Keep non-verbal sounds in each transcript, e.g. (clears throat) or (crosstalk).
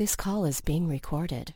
This call is being recorded.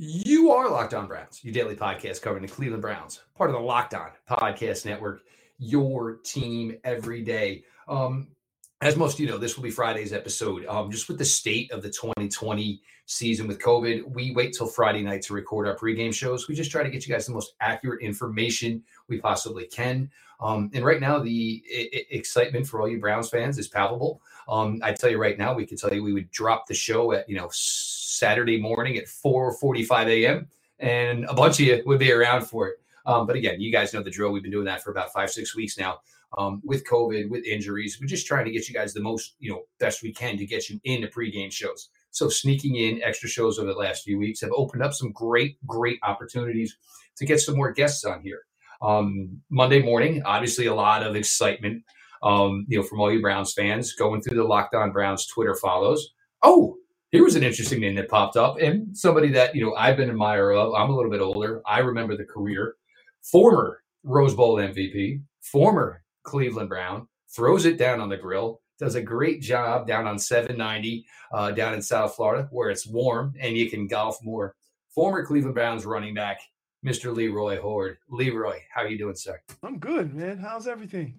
You are Locked On Browns, your daily podcast covering the Cleveland Browns, part of the Locked On Podcast Network, your team every day. Um, as most of you know, this will be Friday's episode. Um, just with the state of the 2020 season with COVID, we wait till Friday night to record our pregame shows. We just try to get you guys the most accurate information we possibly can. Um, and right now, the I- I- excitement for all you Browns fans is palpable. Um, I tell you right now, we could tell you we would drop the show at you know Saturday morning at 4:45 a.m. and a bunch of you would be around for it. Um, but again, you guys know the drill. We've been doing that for about five, six weeks now. Um, with COVID, with injuries, we're just trying to get you guys the most, you know, best we can to get you into pregame shows. So sneaking in extra shows over the last few weeks have opened up some great, great opportunities to get some more guests on here. Um, Monday morning, obviously a lot of excitement, um, you know, from all you Browns fans going through the Locked On Browns Twitter follows. Oh, here was an interesting name that popped up, and somebody that you know I've been an admirer of. I'm a little bit older. I remember the career. Former Rose Bowl MVP, former Cleveland Brown, throws it down on the grill. Does a great job down on 790 uh, down in South Florida, where it's warm and you can golf more. Former Cleveland Browns running back, Mr. Leroy Hoard. Leroy, how are you doing, sir? I'm good, man. How's everything?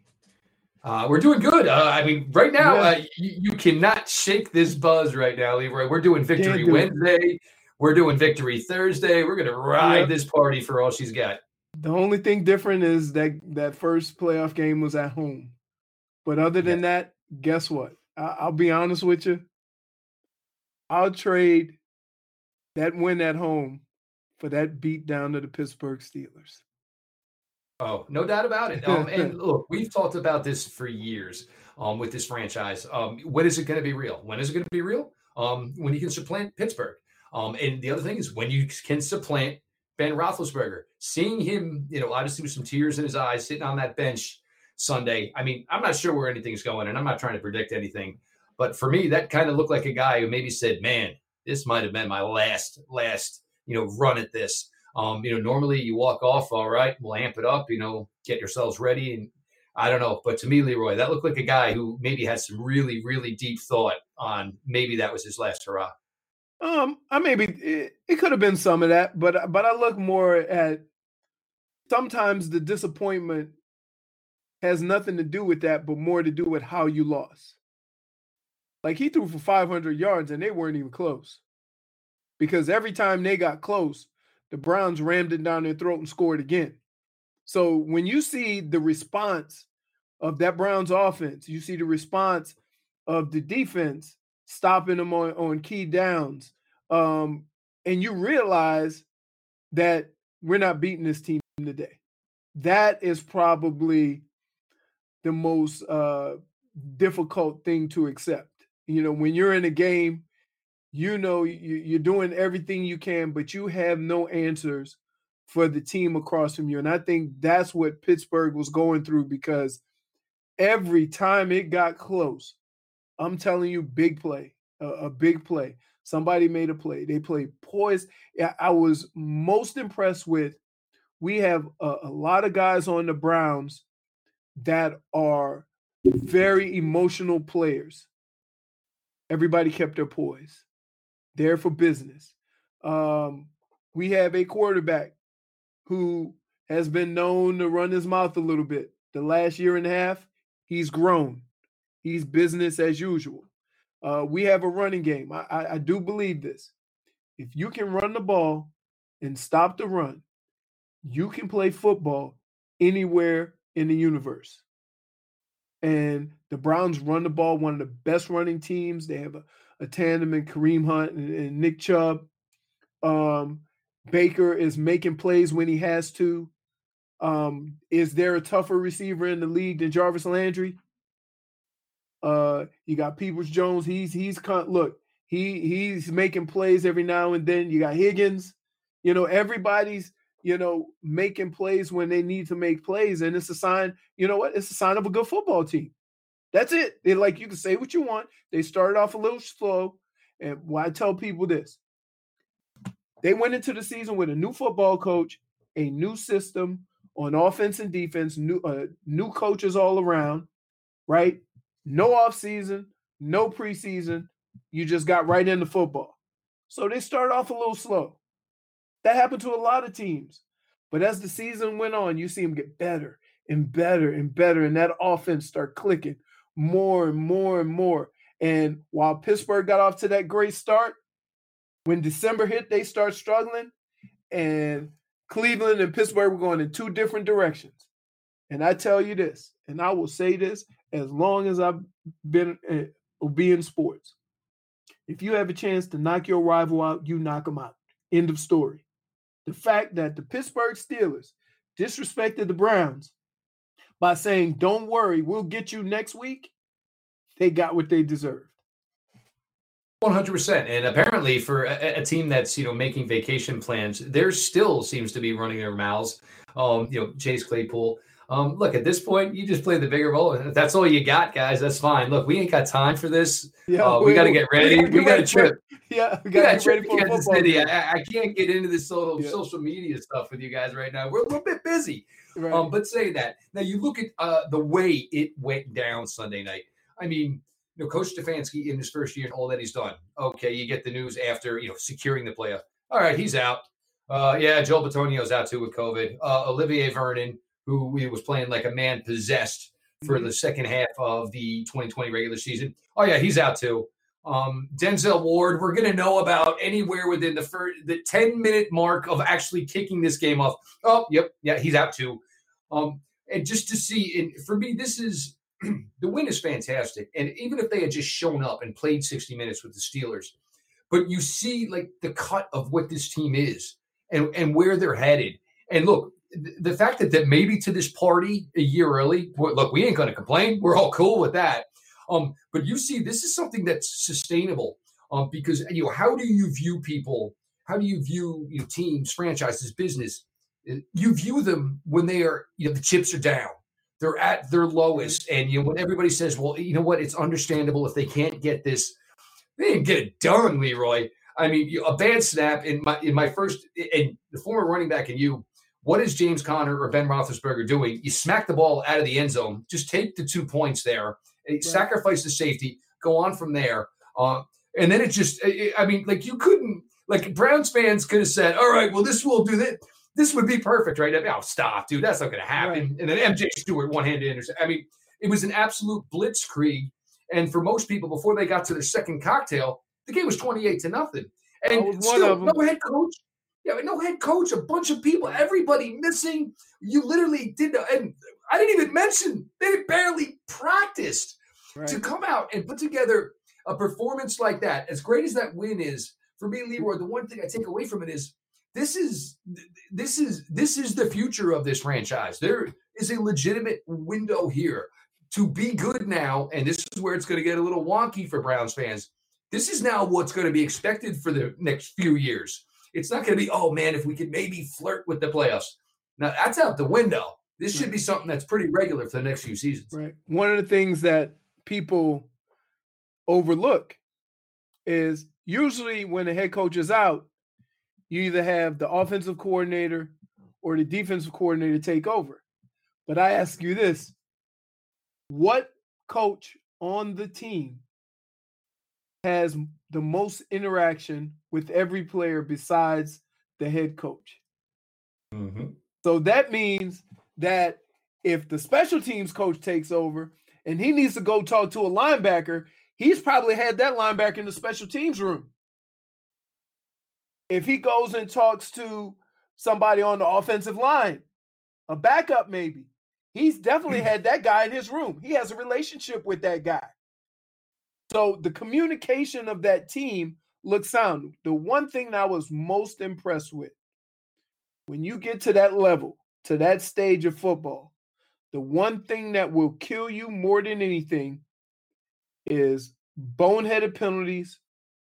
Uh, we're doing good. Uh, I mean, right now, Yeah. uh, you, you cannot shake this buzz right now, Leroy. We're doing Victory do it. Wednesday. We're doing Victory Thursday. We're going to ride Yep. this party for all she's got. The only thing different is that that first playoff game was at home. But other than that, guess what? I, I'll be honest with you. I'll trade that win at home for that beat down to the Pittsburgh Steelers. Oh, no doubt about it. Um, and (laughs) look, we've talked about this for years um, with this franchise. Um, when is it going to be real? When is it going to be real? Um, when you can supplant Pittsburgh. Um, and the other thing is when you can supplant Ben Roethlisberger. Seeing him, you know, obviously with some tears in his eyes, sitting on that bench Sunday. I mean, I'm not sure where anything's going, and I'm not trying to predict anything. But for me, that kind of looked like a guy who maybe said, "Man, this might have been my last, last, you know, run at this." Um, you know, normally you walk off, all right, we'll amp it up, you know, get yourselves ready. And I don't know, but to me, Leroy, that looked like a guy who maybe had some really, really deep thought on maybe that was his last hurrah. Um, I maybe it, it could have been some of that, but but I look more at sometimes the disappointment has nothing to do with that, but more to do with how you lost. Like he threw for 500 yards and they weren't even close. Because every time they got close, the Browns rammed it down their throat and scored again. So when you see the response of that Browns offense, you see the response of the defense stopping them on, on key downs. Um, and you realize that we're not beating this team today. That is probably the most uh, difficult thing to accept. You know, when you're in a game, you know you, you're doing everything you can, but you have no answers for the team across from you. And I think that's what Pittsburgh was going through because every time it got close, I'm telling you, big play, a, a big play. Somebody made a play. They played poised. I was most impressed with. We have a, a lot of guys on the Browns that are very emotional players. Everybody kept their poise. There for business. Um, we have a quarterback who has been known to run his mouth a little bit. The last year and a half, he's grown. He's business as usual. Uh, we have a running game. I, I, I do believe this. If you can run the ball and stop the run, you can play football anywhere in the universe. And the Browns run the ball, one of the best running teams. They have a, a tandem in Kareem Hunt and, and Nick Chubb. Um, Baker is making plays when he has to. Um, is there a tougher receiver in the league than Jarvis Landry? Uh, you got Peoples Jones. He's he's con- look, he he's making plays every now and then. You got Higgins. You know, everybody's you know making plays when they need to make plays, and it's a sign. You know what? It's a sign of a good football team. That's it. They like you can say what you want. They started off a little slow, and why I tell people this: they went into the season with a new football coach, a new system on offense and defense, new uh, new coaches all around, right? No off season, no preseason. You just got right into football. So they started off a little slow. That happened to a lot of teams. But as the season went on, you see them get better and better and better. And that offense start clicking more and more and more. And while Pittsburgh got off to that great start, when December hit, they start struggling. And Cleveland and Pittsburgh were going in two different directions. And I tell you this, and I will say this as long as I've been uh, be in sports. If you have a chance to knock your rival out, you knock them out. End of story. The fact that the Pittsburgh Steelers disrespected the Browns by saying, Don't worry, we'll get you next week, they got what they deserved. 100% and apparently for a, a, team that's you know making vacation plans there still seems to be running their mouths um you know chase claypool um, look, at this point, you just play the bigger role. If that's all you got, guys, that's fine. Look, we ain't got time for this. Yeah, uh, we, we got to get ready. We got to trip. Yeah, we got to trip for Kansas City. I, I, can't get into this sort yeah. social media stuff with you guys right now. We're a little bit busy. Right. Um, but say that now, you look at uh, the way it went down Sunday night. I mean, you know, Coach Stefanski in his first year, all that he's done. Okay, you get the news after you know securing the playoff. All right, he's out. Uh, yeah, Joel Bitonio's out too with COVID. Uh, Olivier Vernon who was playing like a man possessed for mm-hmm. the second half of the 2020 regular season. Oh yeah, he's out too. Um, Denzel Ward, we're going to know about anywhere within the first, the 10 minute mark of actually kicking this game off. Oh, yep, yeah, he's out too. Um, and just to see, and for me, this is (clears throat) the win is fantastic. And even if they had just shown up and played 60 minutes with the Steelers, but you see like the cut of what this team is and, and where they're headed. And look, the fact that that maybe to this party a year early, look, we ain't going to complain. We're all cool with that. Um, but you see, this is something that's sustainable. Um, because you know, how do you view people? How do you view you know, teams, franchises, business? Uh, you view them when they are, you know, the chips are down. They're at their lowest, and you know, when everybody says, "Well, you know what? It's understandable if they can't get this, they didn't get it done, Leroy." I mean, a bad snap in my in my first, and the former running back and you what is James Conner or Ben Roethlisberger doing? You smack the ball out of the end zone. Just take the two points there, eh, right. sacrifice the safety, go on from there. Uh, and then it just, eh, eh, I mean, like you couldn't, like Browns fans could have said, all right, well, this will do that. This would be perfect, right? I mean, oh, stop, dude. That's not going to happen. Right. And then MJ Stewart, one handed intercept. I mean, it was an absolute blitzkrieg. And for most people, before they got to their second cocktail, the game was 28 to nothing. And still, no head coach, yeah, no head coach, a bunch of people, everybody missing. You literally did, and I didn't even mention they barely practiced right. to come out and put together a performance like that. As great as that win is for me, Leroy, the one thing I take away from it is this is this is this is the future of this franchise. There is a legitimate window here to be good now, and this is where it's going to get a little wonky for Browns fans. This is now what's going to be expected for the next few years. It's not going to be, oh man, if we could maybe flirt with the playoffs. Now that's out the window. This should be something that's pretty regular for the next few seasons. Right. One of the things that people overlook is usually when the head coach is out, you either have the offensive coordinator or the defensive coordinator take over. But I ask you this what coach on the team has the most interaction with every player besides the head coach. Mm-hmm. So that means that if the special teams coach takes over and he needs to go talk to a linebacker, he's probably had that linebacker in the special teams room. If he goes and talks to somebody on the offensive line, a backup maybe, he's definitely (laughs) had that guy in his room. He has a relationship with that guy. So the communication of that team looks sound. The one thing that I was most impressed with when you get to that level, to that stage of football, the one thing that will kill you more than anything is boneheaded penalties,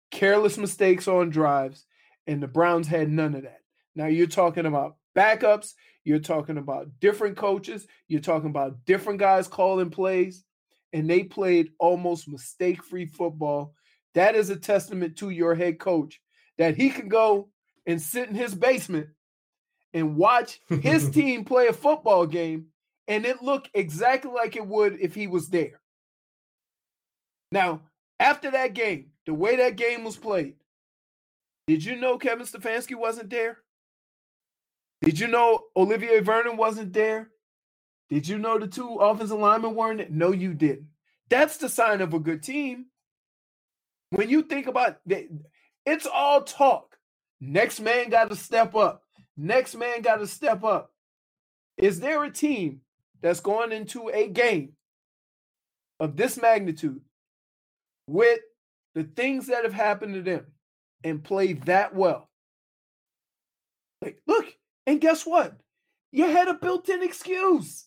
careless mistakes on drives, and the Browns had none of that. Now you're talking about backups, you're talking about different coaches, you're talking about different guys calling plays and they played almost mistake free football. That is a testament to your head coach that he can go and sit in his basement and watch his (laughs) team play a football game and it look exactly like it would if he was there. Now, after that game, the way that game was played, Did you know Kevin Stefanski wasn't there? Did you know Olivier Vernon wasn't there? Did you know the two offensive linemen weren't there? No, you didn't. That's the sign of a good team. When you think about it, it's all talk. Next man got to step up. Next man got to step up. Is there a team that's going into a game of this magnitude with the things that have happened to them and play that well? Like, look, and guess what? You had a built-in excuse.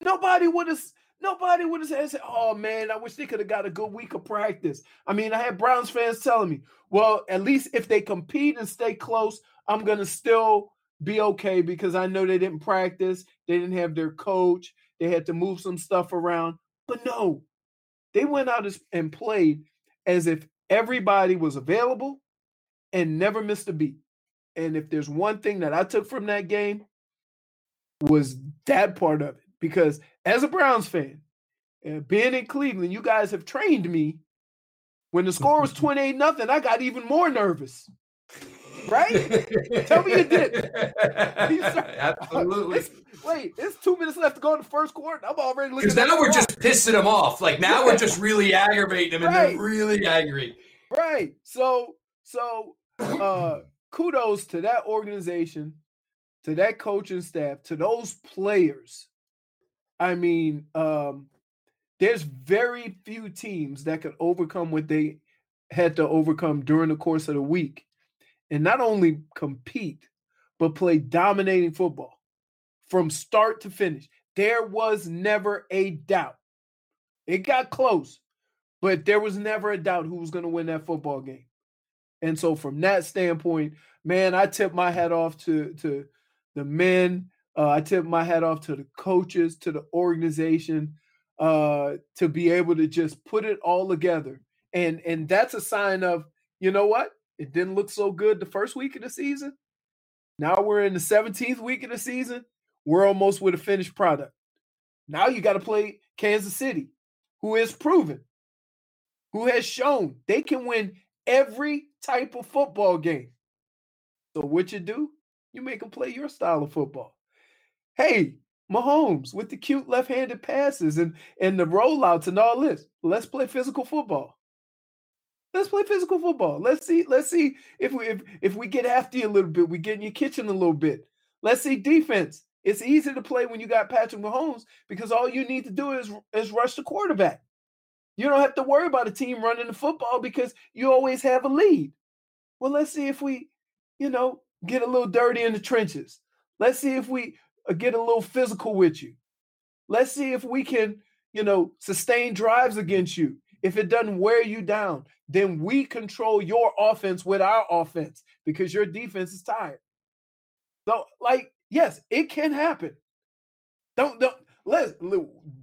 Nobody would have nobody would have said, "Oh man, I wish they could have got a good week of practice." I mean, I had Browns fans telling me, "Well, at least if they compete and stay close, I'm gonna still be okay because I know they didn't practice, they didn't have their coach, they had to move some stuff around." But no, they went out and played as if everybody was available and never missed a beat. And if there's one thing that I took from that game was that part of it because as a Browns fan, and being in Cleveland, you guys have trained me. When the score was (laughs) 28 nothing, I got even more nervous. Right? Tell me you did. (laughs) Absolutely. It's, wait, it's two minutes left to go in the first quarter. I'm already looking. Because now we're just pissing them off. Like now we're just really aggravating them, and right. they're really angry. Right. So, so uh kudos to that organization, to that coaching staff, to those players I mean, um, there's very few teams that could overcome what they had to overcome during the course of the week and not only compete, but play dominating football from start to finish. There was never a doubt. It got close, but there was never a doubt who was going to win that football game. And so, from that standpoint, man, I tip my hat off to to the men uh, I tip my hat off to the coaches, to the organization, uh, to be able to just put it all together. And and that's a sign of, you know what? It didn't look so good the first week of the season. Now we're in the 17th week of the season. We're almost with a finished product. Now you got to play Kansas City, who is proven, who has shown they can win every type of football game. So what you do? You make them play your style of football. Hey, Mahomes with the cute left-handed passes and and the rollouts and all this. Let's play physical football. Let's play physical football. Let's see. Let's see if we if, if we get after you a little bit. We get in your kitchen a little bit. Let's see defense. It's easy to play when you got Patrick Mahomes because all you need to do is is rush the quarterback. You don't have to worry about a team running the football because you always have a lead. Well, let's see if we, you know, get a little dirty in the trenches. Let's see if we get a little physical with you. Let's see if we can, you know, sustain drives against you. If it doesn't wear you down, then we control your offense with our offense because your defense is tired. So, like, yes, it can happen. Don't don't let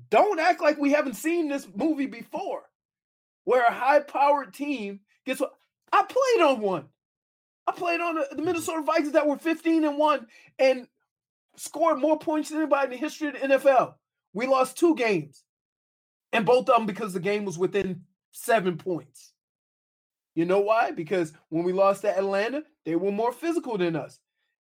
don't act like we haven't seen this movie before, where a high-powered team gets. I played on one. I played on the mm-hmm. Minnesota Vikings that were 15 and one, and scored more points than anybody in the history of the NFL. We lost two games, and both of them because the game was within seven points. You know why? Because when we lost to Atlanta, they were more physical than us.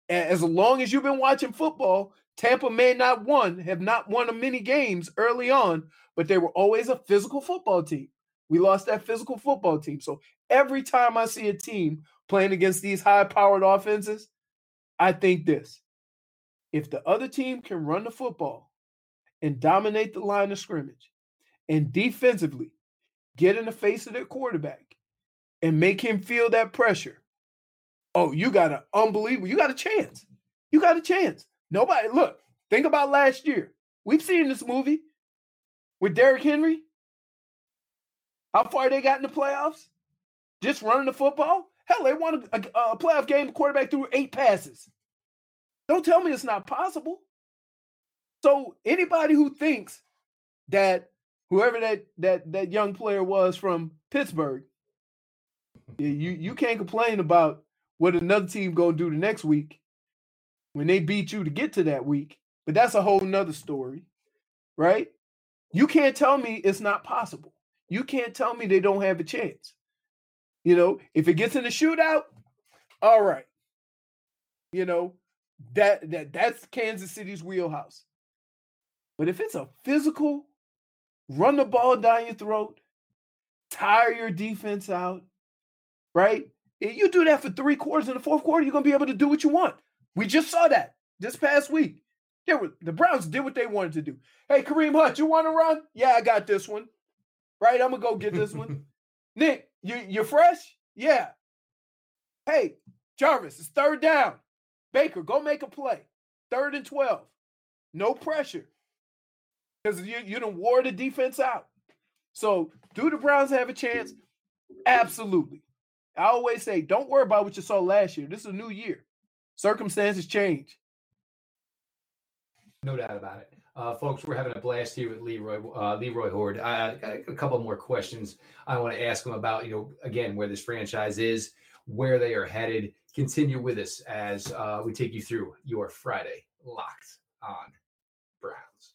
And as long as you've been watching football, Tampa may not won, have not won many games early on, but they were always a physical football team. We lost that physical football team. So every time I see a team playing against these high-powered offenses, I think this if the other team can run the football and dominate the line of scrimmage and defensively get in the face of their quarterback and make him feel that pressure, oh, you got an unbelievable, you got a chance. You got a chance. Nobody, look, think about last year. We've seen this movie with Derrick Henry. How far they got in the playoffs? Just running the football? Hell, they won a, a, a playoff game. quarterback threw eight passes. Don't tell me it's not possible. So anybody who thinks that whoever that that that young player was from Pittsburgh, you you can't complain about what another team gonna do the next week when they beat you to get to that week. But that's a whole nother story, right? You can't tell me it's not possible. You can't tell me they don't have a chance. You know, if it gets in a shootout, all right. You know, that that that's Kansas City's wheelhouse. But if it's a physical, run the ball down your throat, tire your defense out, right? If you do that for three quarters in the fourth quarter, you're gonna be able to do what you want. We just saw that this past week. They were, the Browns did what they wanted to do. Hey, Kareem Hunt, you want to run? Yeah, I got this one. Right, I'm gonna go get this one. (laughs) Nick, you you fresh? Yeah. Hey, Jarvis, it's third down. Baker, go make a play. Third and 12. No pressure. Because you, you don't wore the defense out. So do the Browns have a chance? Absolutely. I always say, don't worry about what you saw last year. This is a new year. Circumstances change. No doubt about it. Uh, folks, we're having a blast here with Leroy uh, Leroy got a couple more questions I want to ask him about. You know, again, where this franchise is, where they are headed. Continue with us as uh, we take you through your Friday locked on Browns.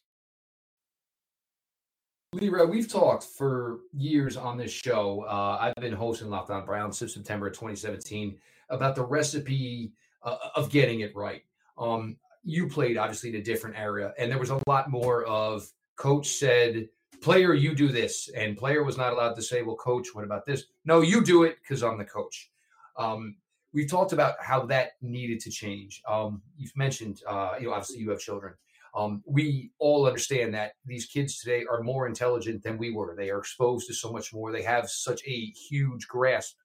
Leroy, we've talked for years on this show. Uh, I've been hosting Locked On Browns since September 2017 about the recipe uh, of getting it right. Um, you played obviously in a different area, and there was a lot more of coach said, player, you do this, and player was not allowed to say, well, coach, what about this? No, you do it because I'm the coach. Um, we've talked about how that needed to change. Um, you've mentioned, uh, you know, obviously you have children. Um, we all understand that these kids today are more intelligent than we were. They are exposed to so much more. They have such a huge grasp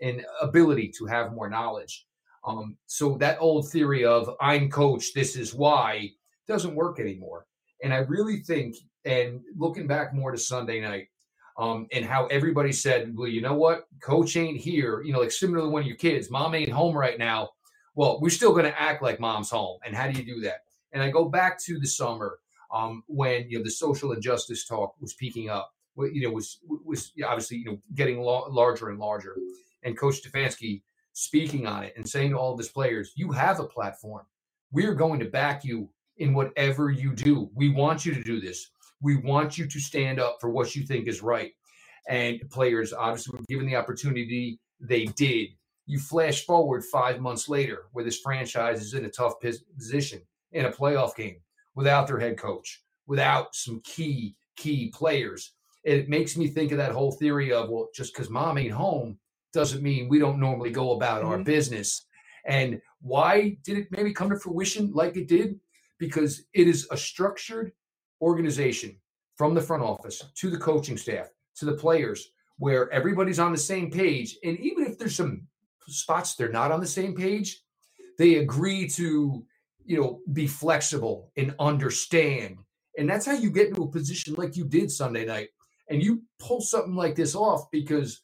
and ability to have more knowledge. Um, so that old theory of I'm coach, this is why doesn't work anymore. And I really think, and looking back more to Sunday night, um, and how everybody said, well, you know what, coach ain't here. You know, like similar to one of your kids, mom ain't home right now. Well, we're still going to act like mom's home. And how do you do that? And I go back to the summer um, when you know the social injustice talk was peaking up. You know, was was obviously you know getting larger and larger. And Coach Stefanski speaking on it and saying to all of his players, "You have a platform. We're going to back you in whatever you do. We want you to do this. We want you to stand up for what you think is right." And players obviously were given the opportunity. They did. You flash forward five months later, where this franchise is in a tough position in a playoff game without their head coach, without some key, key players. It makes me think of that whole theory of, well, just because mom ain't home doesn't mean we don't normally go about mm-hmm. our business. And why did it maybe come to fruition like it did? Because it is a structured organization from the front office to the coaching staff to the players where everybody's on the same page. And even if there's some spots they're not on the same page, they agree to you know, be flexible and understand. And that's how you get into a position like you did Sunday night. And you pull something like this off because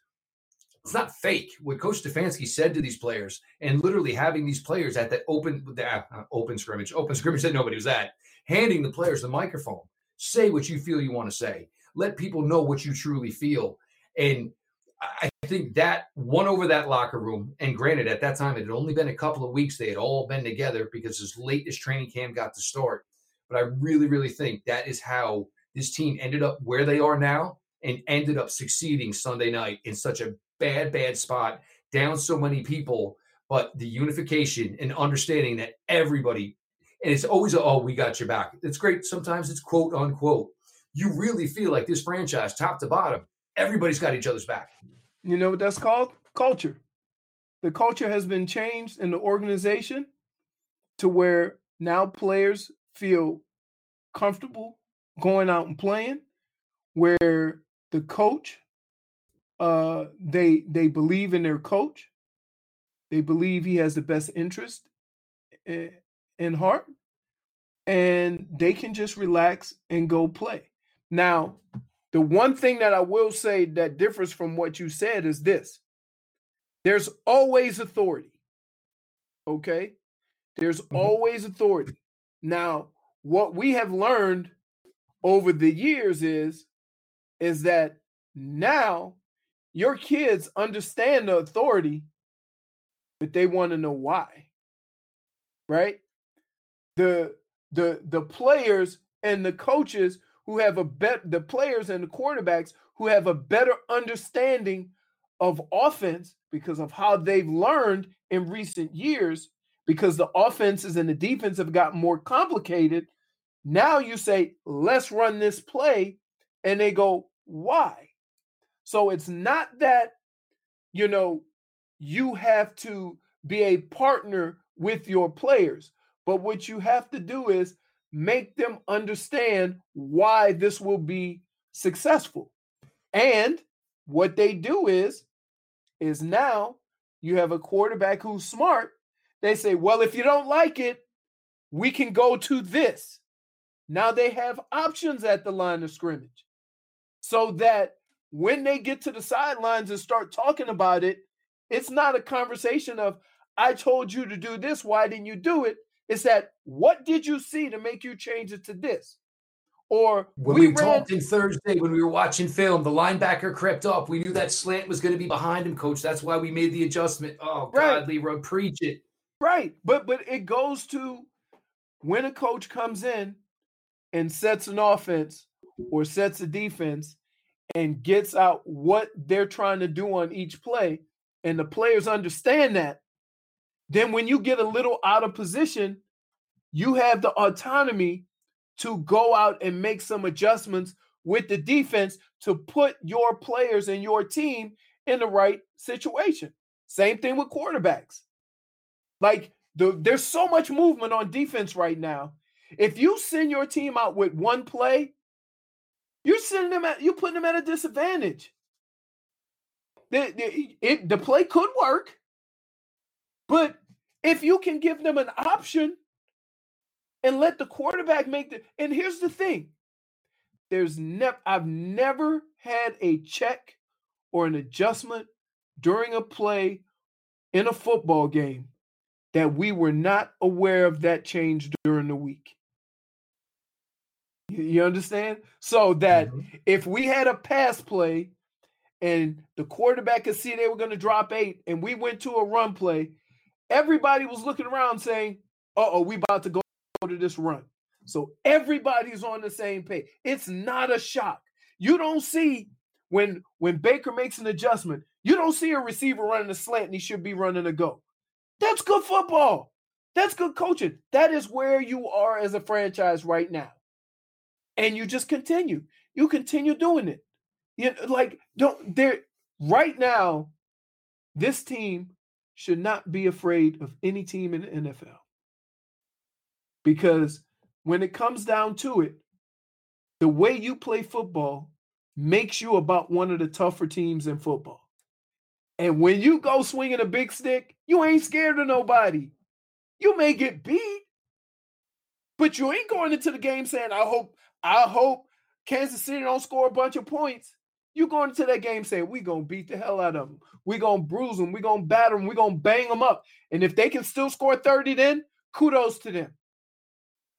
it's not fake. What Coach Stefanski said to these players, and literally having these players at that open, uh, open scrimmage, open scrimmage that nobody was at, handing the players the microphone. Say what you feel you want to say. Let people know what you truly feel. And I think that won over that locker room. And granted, at that time, it had only been a couple of weeks. They had all been together because as late as training camp got to start. But I really, really think that is how this team ended up where they are now and ended up succeeding Sunday night in such a bad, bad spot, down so many people. But the unification and understanding that everybody, and it's always, oh, we got your back. It's great. Sometimes it's quote unquote. You really feel like this franchise, top to bottom, everybody's got each other's back. You know what that's called? Culture. The culture has been changed in the organization to where now players feel comfortable going out and playing, where the coach, uh, they they believe in their coach, they believe he has the best interest in, in heart, and they can just relax and go play. Now, the one thing that I will say that differs from what you said is this there's always authority. Okay? There's mm-hmm. always authority. Now, what we have learned over the years is is that now your kids understand the authority but they want to know why right the the the players and the coaches who have a bet the players and the quarterbacks who have a better understanding of offense because of how they've learned in recent years, because the offenses and the defense have gotten more complicated. Now you say, let's run this play. And they go, why? So it's not that, you know, you have to be a partner with your players. But what you have to do is make them understand why this will be successful. And what they do is is now you have a quarterback who's smart. They say, "Well, if you don't like it, we can go to this." Now they have options at the line of scrimmage. So that when they get to the sidelines and start talking about it, it's not a conversation of, I told you to do this. Why didn't you do it? It's that what did you see to make you change it to this? Or when we, we ran- talked in Thursday when we were watching film, the linebacker crept up. We knew that slant was going to be behind him, coach. That's why we made the adjustment. Oh right. God, Leroy, preach it. Right. But but it goes to when a coach comes in and sets an offense or sets a defense and gets out what they're trying to do on each play, and the players understand that, then when you get a little out of position, you have the autonomy to go out and make some adjustments with the defense to put your players and your team in the right situation. Same thing with quarterbacks. Like the, there's so much movement on defense right now. If you send your team out with one play, you're sending them at you putting them at a disadvantage. The, the, it, the play could work, but if you can give them an option and let the quarterback make the and here's the thing. There's never I've never had a check or an adjustment during a play in a football game that we were not aware of that change during the week. You understand? So that mm-hmm. if we had a pass play and the quarterback could see they were going to drop eight and we went to a run play, everybody was looking around saying, uh oh, we about to go to this run. So everybody's on the same page. It's not a shock. You don't see when when Baker makes an adjustment, you don't see a receiver running a slant and he should be running a go. That's good football. That's good coaching. That is where you are as a franchise right now. And you just continue. You continue doing it. You know, like don't there right now, this team should not be afraid of any team in the NFL. Because when it comes down to it, the way you play football makes you about one of the tougher teams in football. And when you go swinging a big stick, you ain't scared of nobody. You may get beat, but you ain't going into the game saying, I hope, I hope Kansas City don't score a bunch of points. You going into that game saying, we going to beat the hell out of them. we going to bruise them. we going to batter them. we going to bang them up. And if they can still score 30, then kudos to them.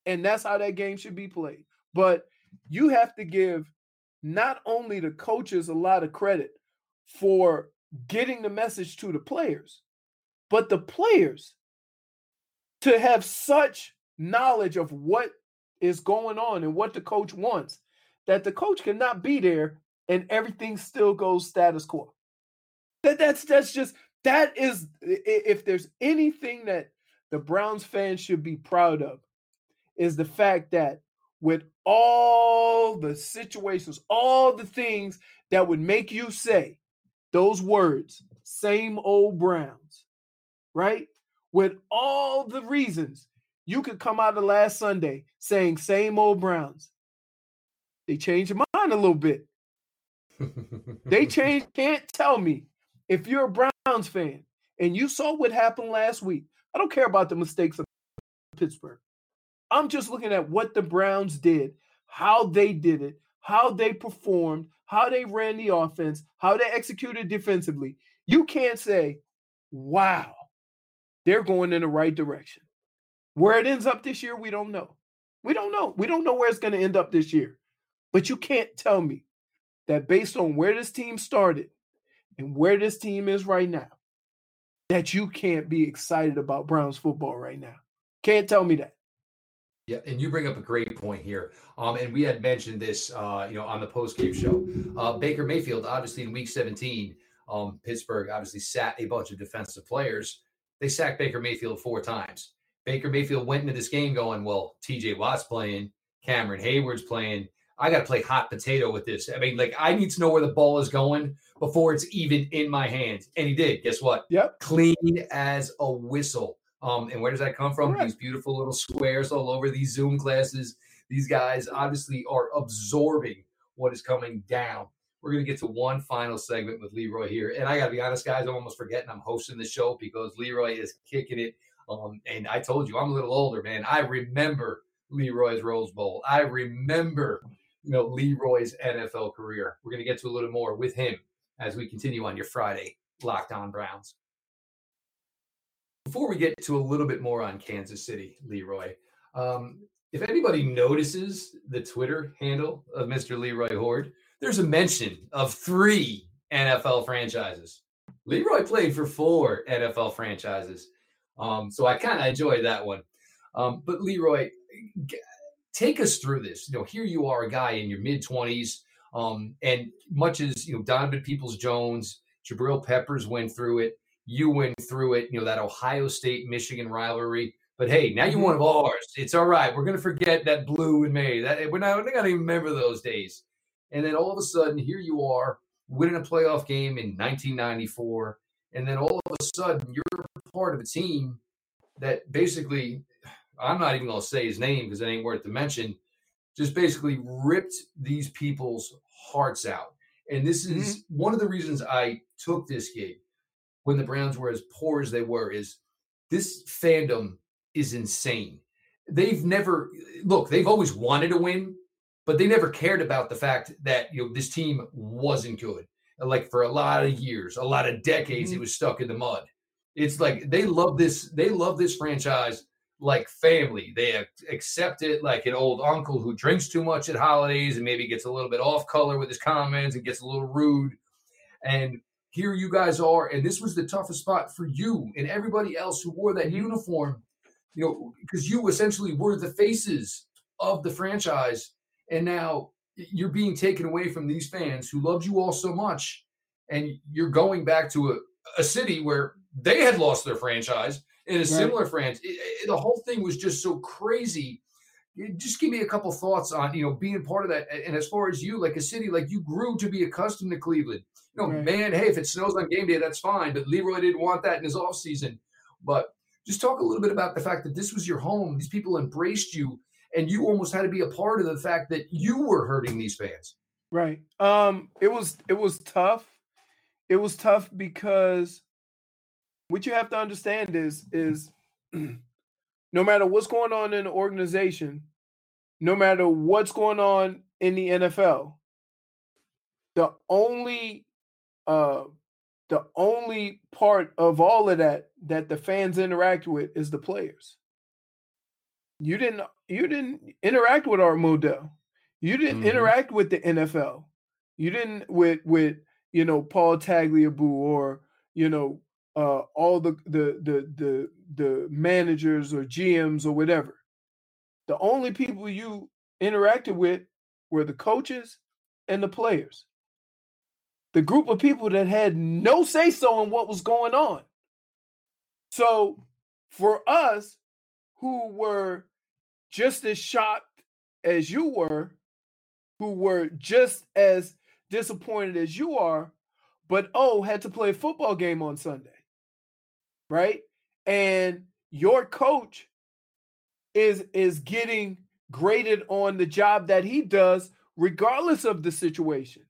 And that's how that game should be played. But you have to give not only the coaches a lot of credit for getting the message to the players, but the players to have such knowledge of what is going on and what the coach wants that the coach cannot be there and everything still goes status quo. That that's that's just that is if there's anything that the Browns fans should be proud of is the fact that with all the situations, all the things that would make you say those words, same old Browns, right? With all the reasons you could come out of last Sunday saying same old Browns. They changed your mind a little bit they changed. Can't tell me if you're a Browns fan and you saw what happened last week. I don't care about the mistakes of Pittsburgh. I'm just looking at what the Browns did, how they did it, how they performed, how they ran the offense, how they executed defensively. You can't say, wow, they're going in the right direction. Where it ends up this year, we don't know. We don't know. We don't know where it's going to end up this year. But you can't tell me that based on where this team started and where this team is right now, that you can't be excited about Browns football right now. Can't tell me that. Yeah, and you bring up a great point here. Um, and we had mentioned this, uh, you know, on the post game show. Uh, Baker Mayfield, obviously in Week 17, Um, Pittsburgh obviously sat a bunch of defensive players. They sacked Baker Mayfield four times. Baker Mayfield went into this game going, well, TJ Watt's playing, Cameron Heyward's playing. I got to play hot potato with this. I mean, like, I need to know where the ball is going before it's even in my hands. And he did. Guess what? Yep. Clean as a whistle. Um, and where does that come from? Correct. These beautiful little squares all over these Zoom classes. These guys obviously are absorbing what is coming down. We're going to get to one final segment with Leroy here. And I got to be honest, guys, I'm almost forgetting I'm hosting the show because Leroy is kicking it. Um, and I told you, I'm a little older, man. I remember Leroy's Rose Bowl. I remember, you know, Leroy's NFL career. We're going to get to a little more with him as we continue on your Friday Locked On Browns. Before we get to a little bit more on Kansas City, Leroy, um, if anybody notices the Twitter handle of Mr. Leroy Hoard, there's a mention of three NFL franchises. Leroy played for four NFL franchises. Um, so I kind of enjoyed that one. Um, but Leroy, take us through this. You know, here you are, a guy in your mid 20s, um, and much as you know, Donovan Peoples Jones, Jabril Peppers went through it. You went through it. You know that Ohio State Michigan rivalry. But hey, now you're one of ours. It's all right. We're gonna forget that blue and maize. That we're not, we're not gonna even remember those days. And then all of a sudden, here you are winning a playoff game in 1994, and then all of a sudden, you're part of a team that basically, I'm not even gonna say his name because it ain't worth the mention. Just basically ripped these people's hearts out. And this is one of the reasons I took this gig when the Browns were as poor as they were. Is this fandom is insane. They've never look, they've always wanted to win, but they never cared about the fact that you know this team wasn't good. Like for a lot of years, a lot of decades, Mhm. it was stuck in the mud. It's like they love this, they love this franchise like family. They ac- accept it like an old uncle who drinks too much at holidays and maybe gets a little bit off color with his comments and gets a little rude. And here you guys are, and this was the toughest spot for you and everybody else who wore that mm-hmm. uniform, you know, because you essentially were the faces of the franchise, and now you're being taken away from these fans who loved you all so much, and you're going back to a, a city where they had lost their franchise in a similar franchise. the whole thing was just so crazy. Just give me a couple thoughts on you know being part of that, and as far as you, like a city, like you grew to be accustomed to Cleveland. You know, Right. man, hey, if it snows on game day, that's fine. But Leroy didn't want that in his off season. But just talk a little bit about the fact that this was your home. These people embraced you, and you almost had to be a part of the fact that you were hurting these fans. Right. Um it was it was tough. It was tough because what you have to understand is is (clears throat) no matter what's going on in the organization, no matter what's going on in the NFL, the only uh the only part of all of that that the fans interact with is the players. You didn't you didn't interact with Art Modell. You didn't Mhm. interact with the NFL. You didn't with with you know Paul Tagliabue or you know uh all the the the the the managers or GMs or whatever. The only people you interacted with were the coaches and the players. The group of people that had no say so in what was going on. So for us who were just as shocked as you were, who were just as disappointed as you are, but oh, had to play a football game on Sunday. Right? And your coach is is getting graded on the job that he does regardless of the situation.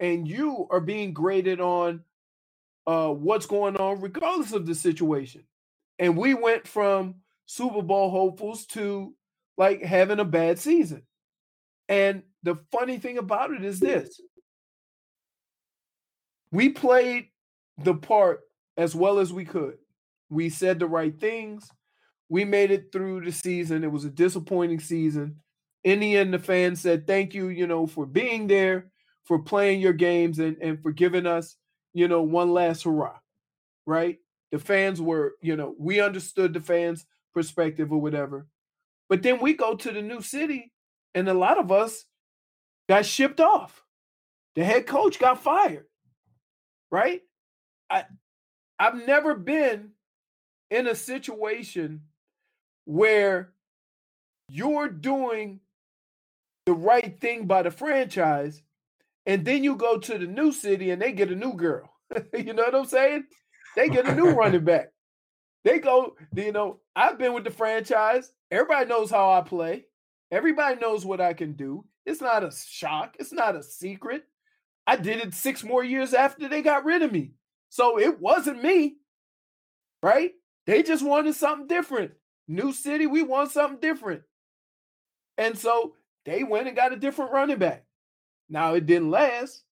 And you are being graded on uh what's going on regardless of the situation. And we went from Super Bowl hopefuls to like having a bad season. And the funny thing about it is this we played the part as well as we could. We said the right things. We made it through the season. It was a disappointing season. In the end, the fans said, Thank you, you know, for being there, for playing your games, and, and for giving us, you know, one last hurrah. Right? The fans were, you know, we understood the fans' perspective or whatever. But then we go to the new city, and a lot of us got shipped off. The head coach got fired, right? I I've never been in a situation where you're doing the right thing by the franchise and then you go to the new city and they get a new girl. (laughs) you know what I'm saying? They get a new (laughs) running back. They go, you know, I've been with the franchise. Everybody knows how I play. Everybody knows what I can do. It's not a shock. It's not a secret. I did it six more years after they got rid of me. So it wasn't me, right? They just wanted something different. New city, we want something different. And so they went and got a different running back. Now it didn't last.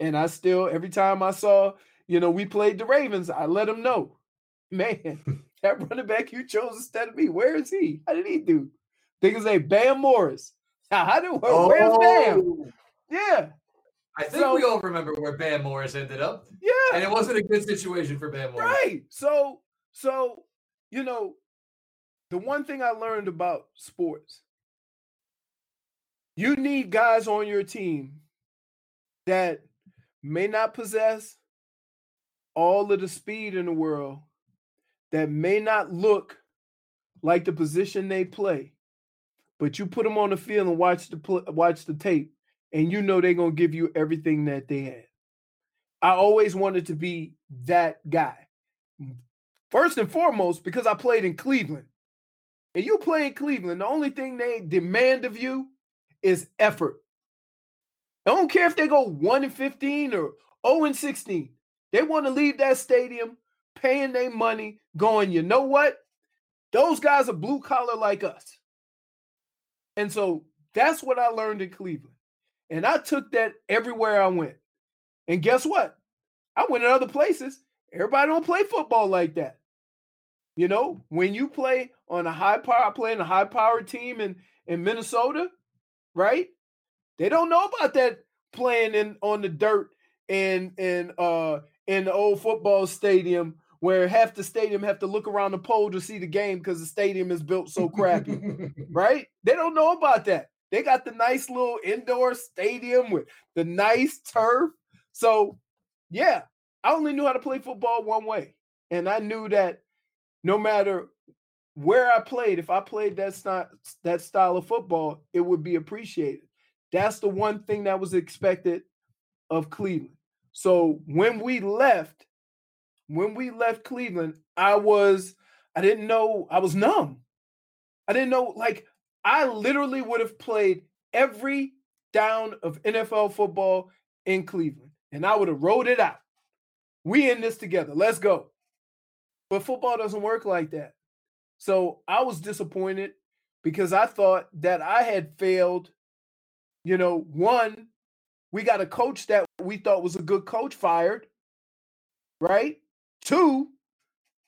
And I still, every time I saw, you know, we played the Ravens, I let them know, (laughs) man, (laughs) that running back you chose instead of me, where is he? How did he do? They can say Bam Morris. Now, (laughs) how do where's oh. Bam? Yeah. I think so, we all remember where Bam Morris ended up. Yeah. And it wasn't a good situation for Bam Morris. Right. So, so, you know, the one thing I learned about sports you need guys on your team that may not possess all of the speed in the world, that may not look like the position they play, but you put them on the field and watch the watch the tape, and you know they're gonna give you everything that they had. I always wanted to be that guy. First and foremost, because I played in Cleveland. And you play in Cleveland, the only thing they demand of you is effort. I don't care if they go 1 and 15 or 0 and 16. They want to leave that stadium paying their money, going, you know what? Those guys are blue collar like us. And so that's what I learned in Cleveland. And I took that everywhere I went. And guess what? I went in other places. Everybody don't play football like that. You know, when you play on a high power, playing a high power team in, in Minnesota, right? They don't know about that playing in on the dirt and in uh in the old football stadium where half the stadium have to look around the pole to see the game because the stadium is built so crappy, (laughs) right? They don't know about that. They got the nice little indoor stadium with the nice turf. So, yeah, I only knew how to play football one way. And I knew that no matter where I played, if I played that style, that style of football, it would be appreciated. That's the one thing that was expected of Cleveland. So when we left, when we left Cleveland, I was, I didn't know, I was numb. I didn't know, like, I literally would have played every down of NFL football in Cleveland and I would have wrote it out. We in this together. Let's go. But football doesn't work like that. So I was disappointed because I thought that I had failed. You know, one, we got a coach that we thought was a good coach fired, right? Two,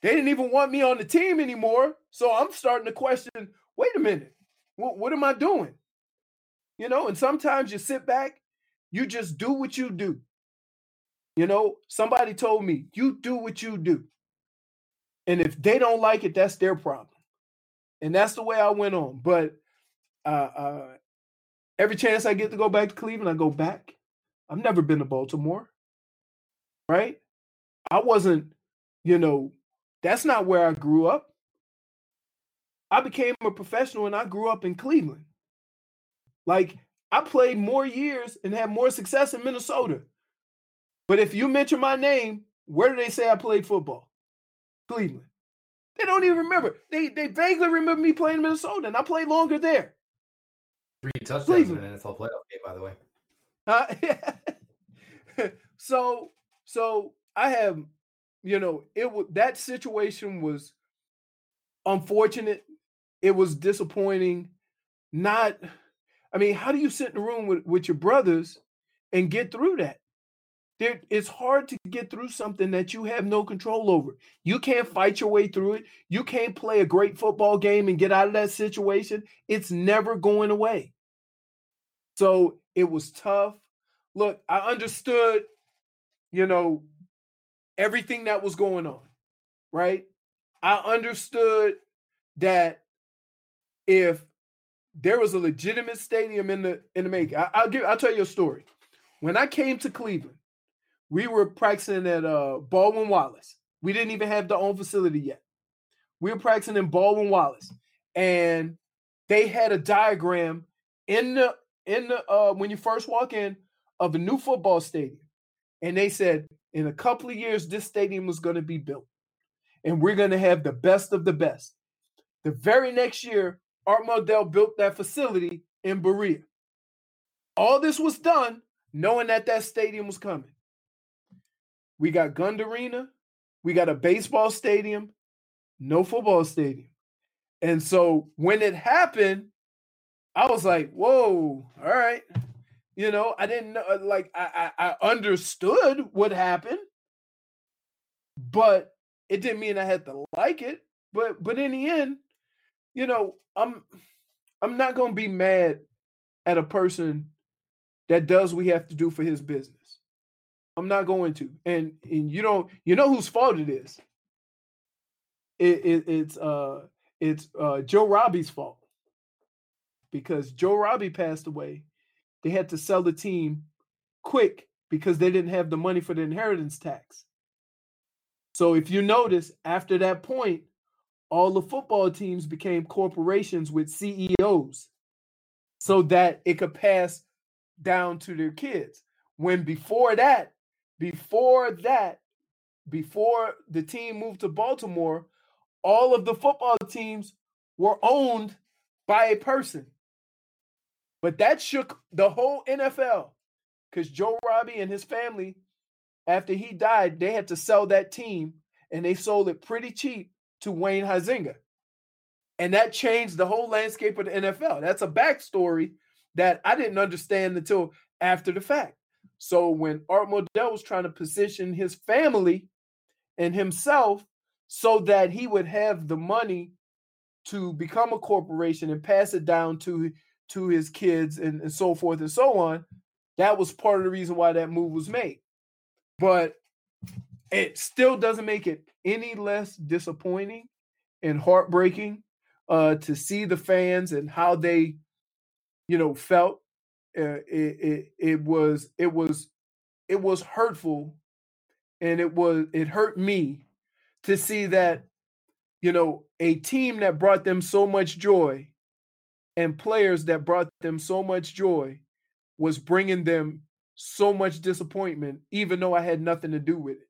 they didn't even want me on the team anymore. So I'm starting to question wait a minute, what, what am I doing? You know, and sometimes you sit back, you just do what you do. You know, somebody told me, you do what you do. And if they don't like it, that's their problem. And that's the way I went on. But uh, uh, every chance I get to go back to Cleveland, I go back. I've never been to Baltimore, right? I wasn't, you know, that's not where I grew up. I became a professional and I grew up in Cleveland. Like, I played more years and had more success in Minnesota. But if you mention my name, where do they say I played football? Cleveland. They don't even remember. They they vaguely remember me playing Minnesota, and I played longer there. Three touchdowns Cleveland. in an NFL playoff game, by the way. Uh, yeah. (laughs) so so I have, you know, it was that situation was unfortunate. It was disappointing. Not, I mean, how do you sit in the room with, with your brothers and get through that? There, it's hard to get through something that you have no control over. You can't fight your way through it. You can't play a great football game and get out of that situation. It's never going away. So it was tough. Look, I understood, you know, everything that was going on, right? I understood that if there was a legitimate stadium in the in the making, I, will give I'll tell you a story. When I came to Cleveland, we were practicing at uh, Baldwin Wallace. We didn't even have the own facility yet. We were practicing in Baldwin Wallace, and they had a diagram in the in the uh, when you first walk in of a new football stadium, and they said in a couple of years this stadium was going to be built, and we're going to have the best of the best. The very next year, Art Modell built that facility in Berea. All this was done knowing that that stadium was coming. We got Gund Arena, we got a baseball stadium, no football stadium. And so when it happened, I was like, whoa, all right. You know, I didn't know, uh, like, I, I, I understood what happened, but it didn't mean I had to like it. But, but in the end, you know, I'm, I'm not going to be mad at a person that does what he have to do for his business. I'm not going to. And and you don't you know whose fault it is. It, it it's uh it's uh Joe Robbie's fault. Because Joe Robbie passed away. They had to sell the team quick because they didn't have the money for the inheritance tax. So if you notice, after that point, all the football teams became corporations with CEOs so that it could pass down to their kids. When before that, before that, before the team moved to Baltimore, all of the football teams were owned by a person. But that shook the whole NFL because Joe Robbie and his family, after he died, they had to sell that team and they sold it pretty cheap to Wayne Huizenga. And that changed the whole landscape of the NFL. That's a backstory that I didn't understand until after the fact. So when Art Modell was trying to position his family and himself so that he would have the money to become a corporation and pass it down to to his kids and, and so forth and so on, that was part of the reason why that move was made. But it still doesn't make it any less disappointing and heartbreaking uh, to see the fans and how they, you know, felt it, it it was it was it was hurtful and it was it hurt me to see that you know a team that brought them so much joy and players that brought them so much joy was bringing them so much disappointment even though I had nothing to do with it.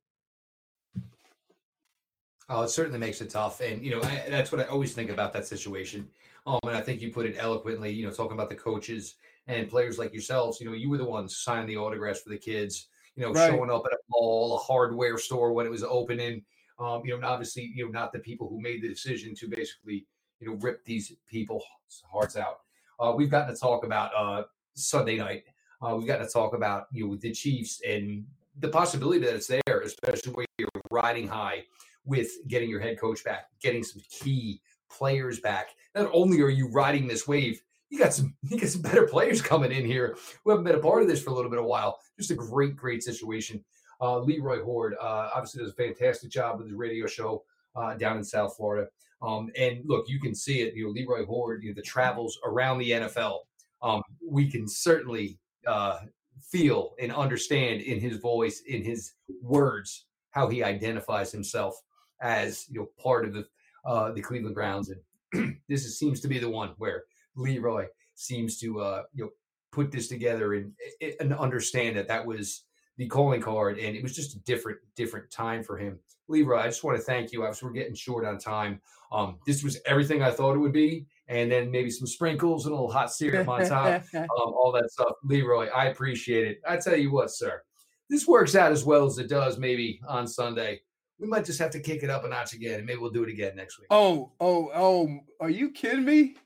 Oh, it certainly makes it tough, and you know I, that's what I always think about that situation. Um, and I think you put it eloquently. You know, talking about the coaches and players like yourselves, you know, you were the ones signing the autographs for the kids, you know, right. showing up at a mall, a hardware store when it was opening. Um, you know, obviously, you know, not the people who made the decision to basically, you know, rip these people's hearts out. Uh, we've gotten to talk about uh, Sunday night. Uh, we've got to talk about you know the Chiefs and the possibility that it's there, especially when you're riding high with getting your head coach back, getting some key players back. Not only are you riding this wave, you got some (laughs) you got some better players coming in here who haven't been a part of this for a little bit of while. Just a great, great situation. Uh, Leroy Hoard uh, obviously does a fantastic job with his radio show uh, down in South Florida. Um, and look, you can see it. You know, Leroy Hoard, you know, the travels around the NFL. Um, we can certainly uh, feel and understand in his voice, in his words, how he identifies himself as you know part of the uh, the Cleveland Browns. And (clears throat) this is, seems to be the one where Leroy seems to uh, you know put this together and, and understand that that was the calling card, and it was just a different different time for him. Leroy, I just want to thank you. Obviously, we're getting short on time. Um, this was everything I thought it would be, and then maybe some sprinkles and a little hot syrup on top, (laughs) um, all that stuff. Leroy, I appreciate it. I tell you what, sir, this works out as well as it does maybe on Sunday. We might just have to kick it up a notch again, and maybe we'll do it again next week. Oh, oh, oh! Are you kidding me?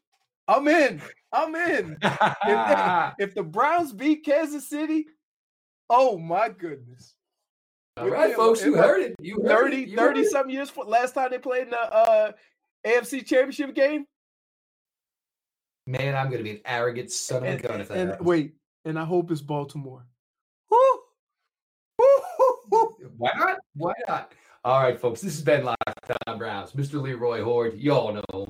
I'm in. I'm in. (laughs) if, (laughs) if, the Browns beat Kansas City, oh my goodness. All right, it, folks, you heard it. You 30, it. You 30 heard something years for last time they played in the uh, AFC championship game. Man, I'm going to be an arrogant son of a gun if that and, happens. Wait, and I hope it's Baltimore. (laughs) Why not? Why not? All right, folks, this has been On Browns. Mr. Leroy Hoard, you all know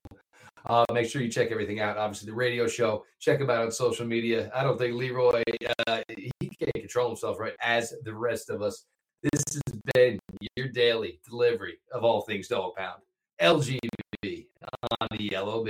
uh, make sure you check everything out. Obviously, the radio show. Check him out on social media. I don't think Leroy uh, he can't control himself, right? As the rest of us. This has been your daily delivery of all things dog pound. LGB on the yellow LOB.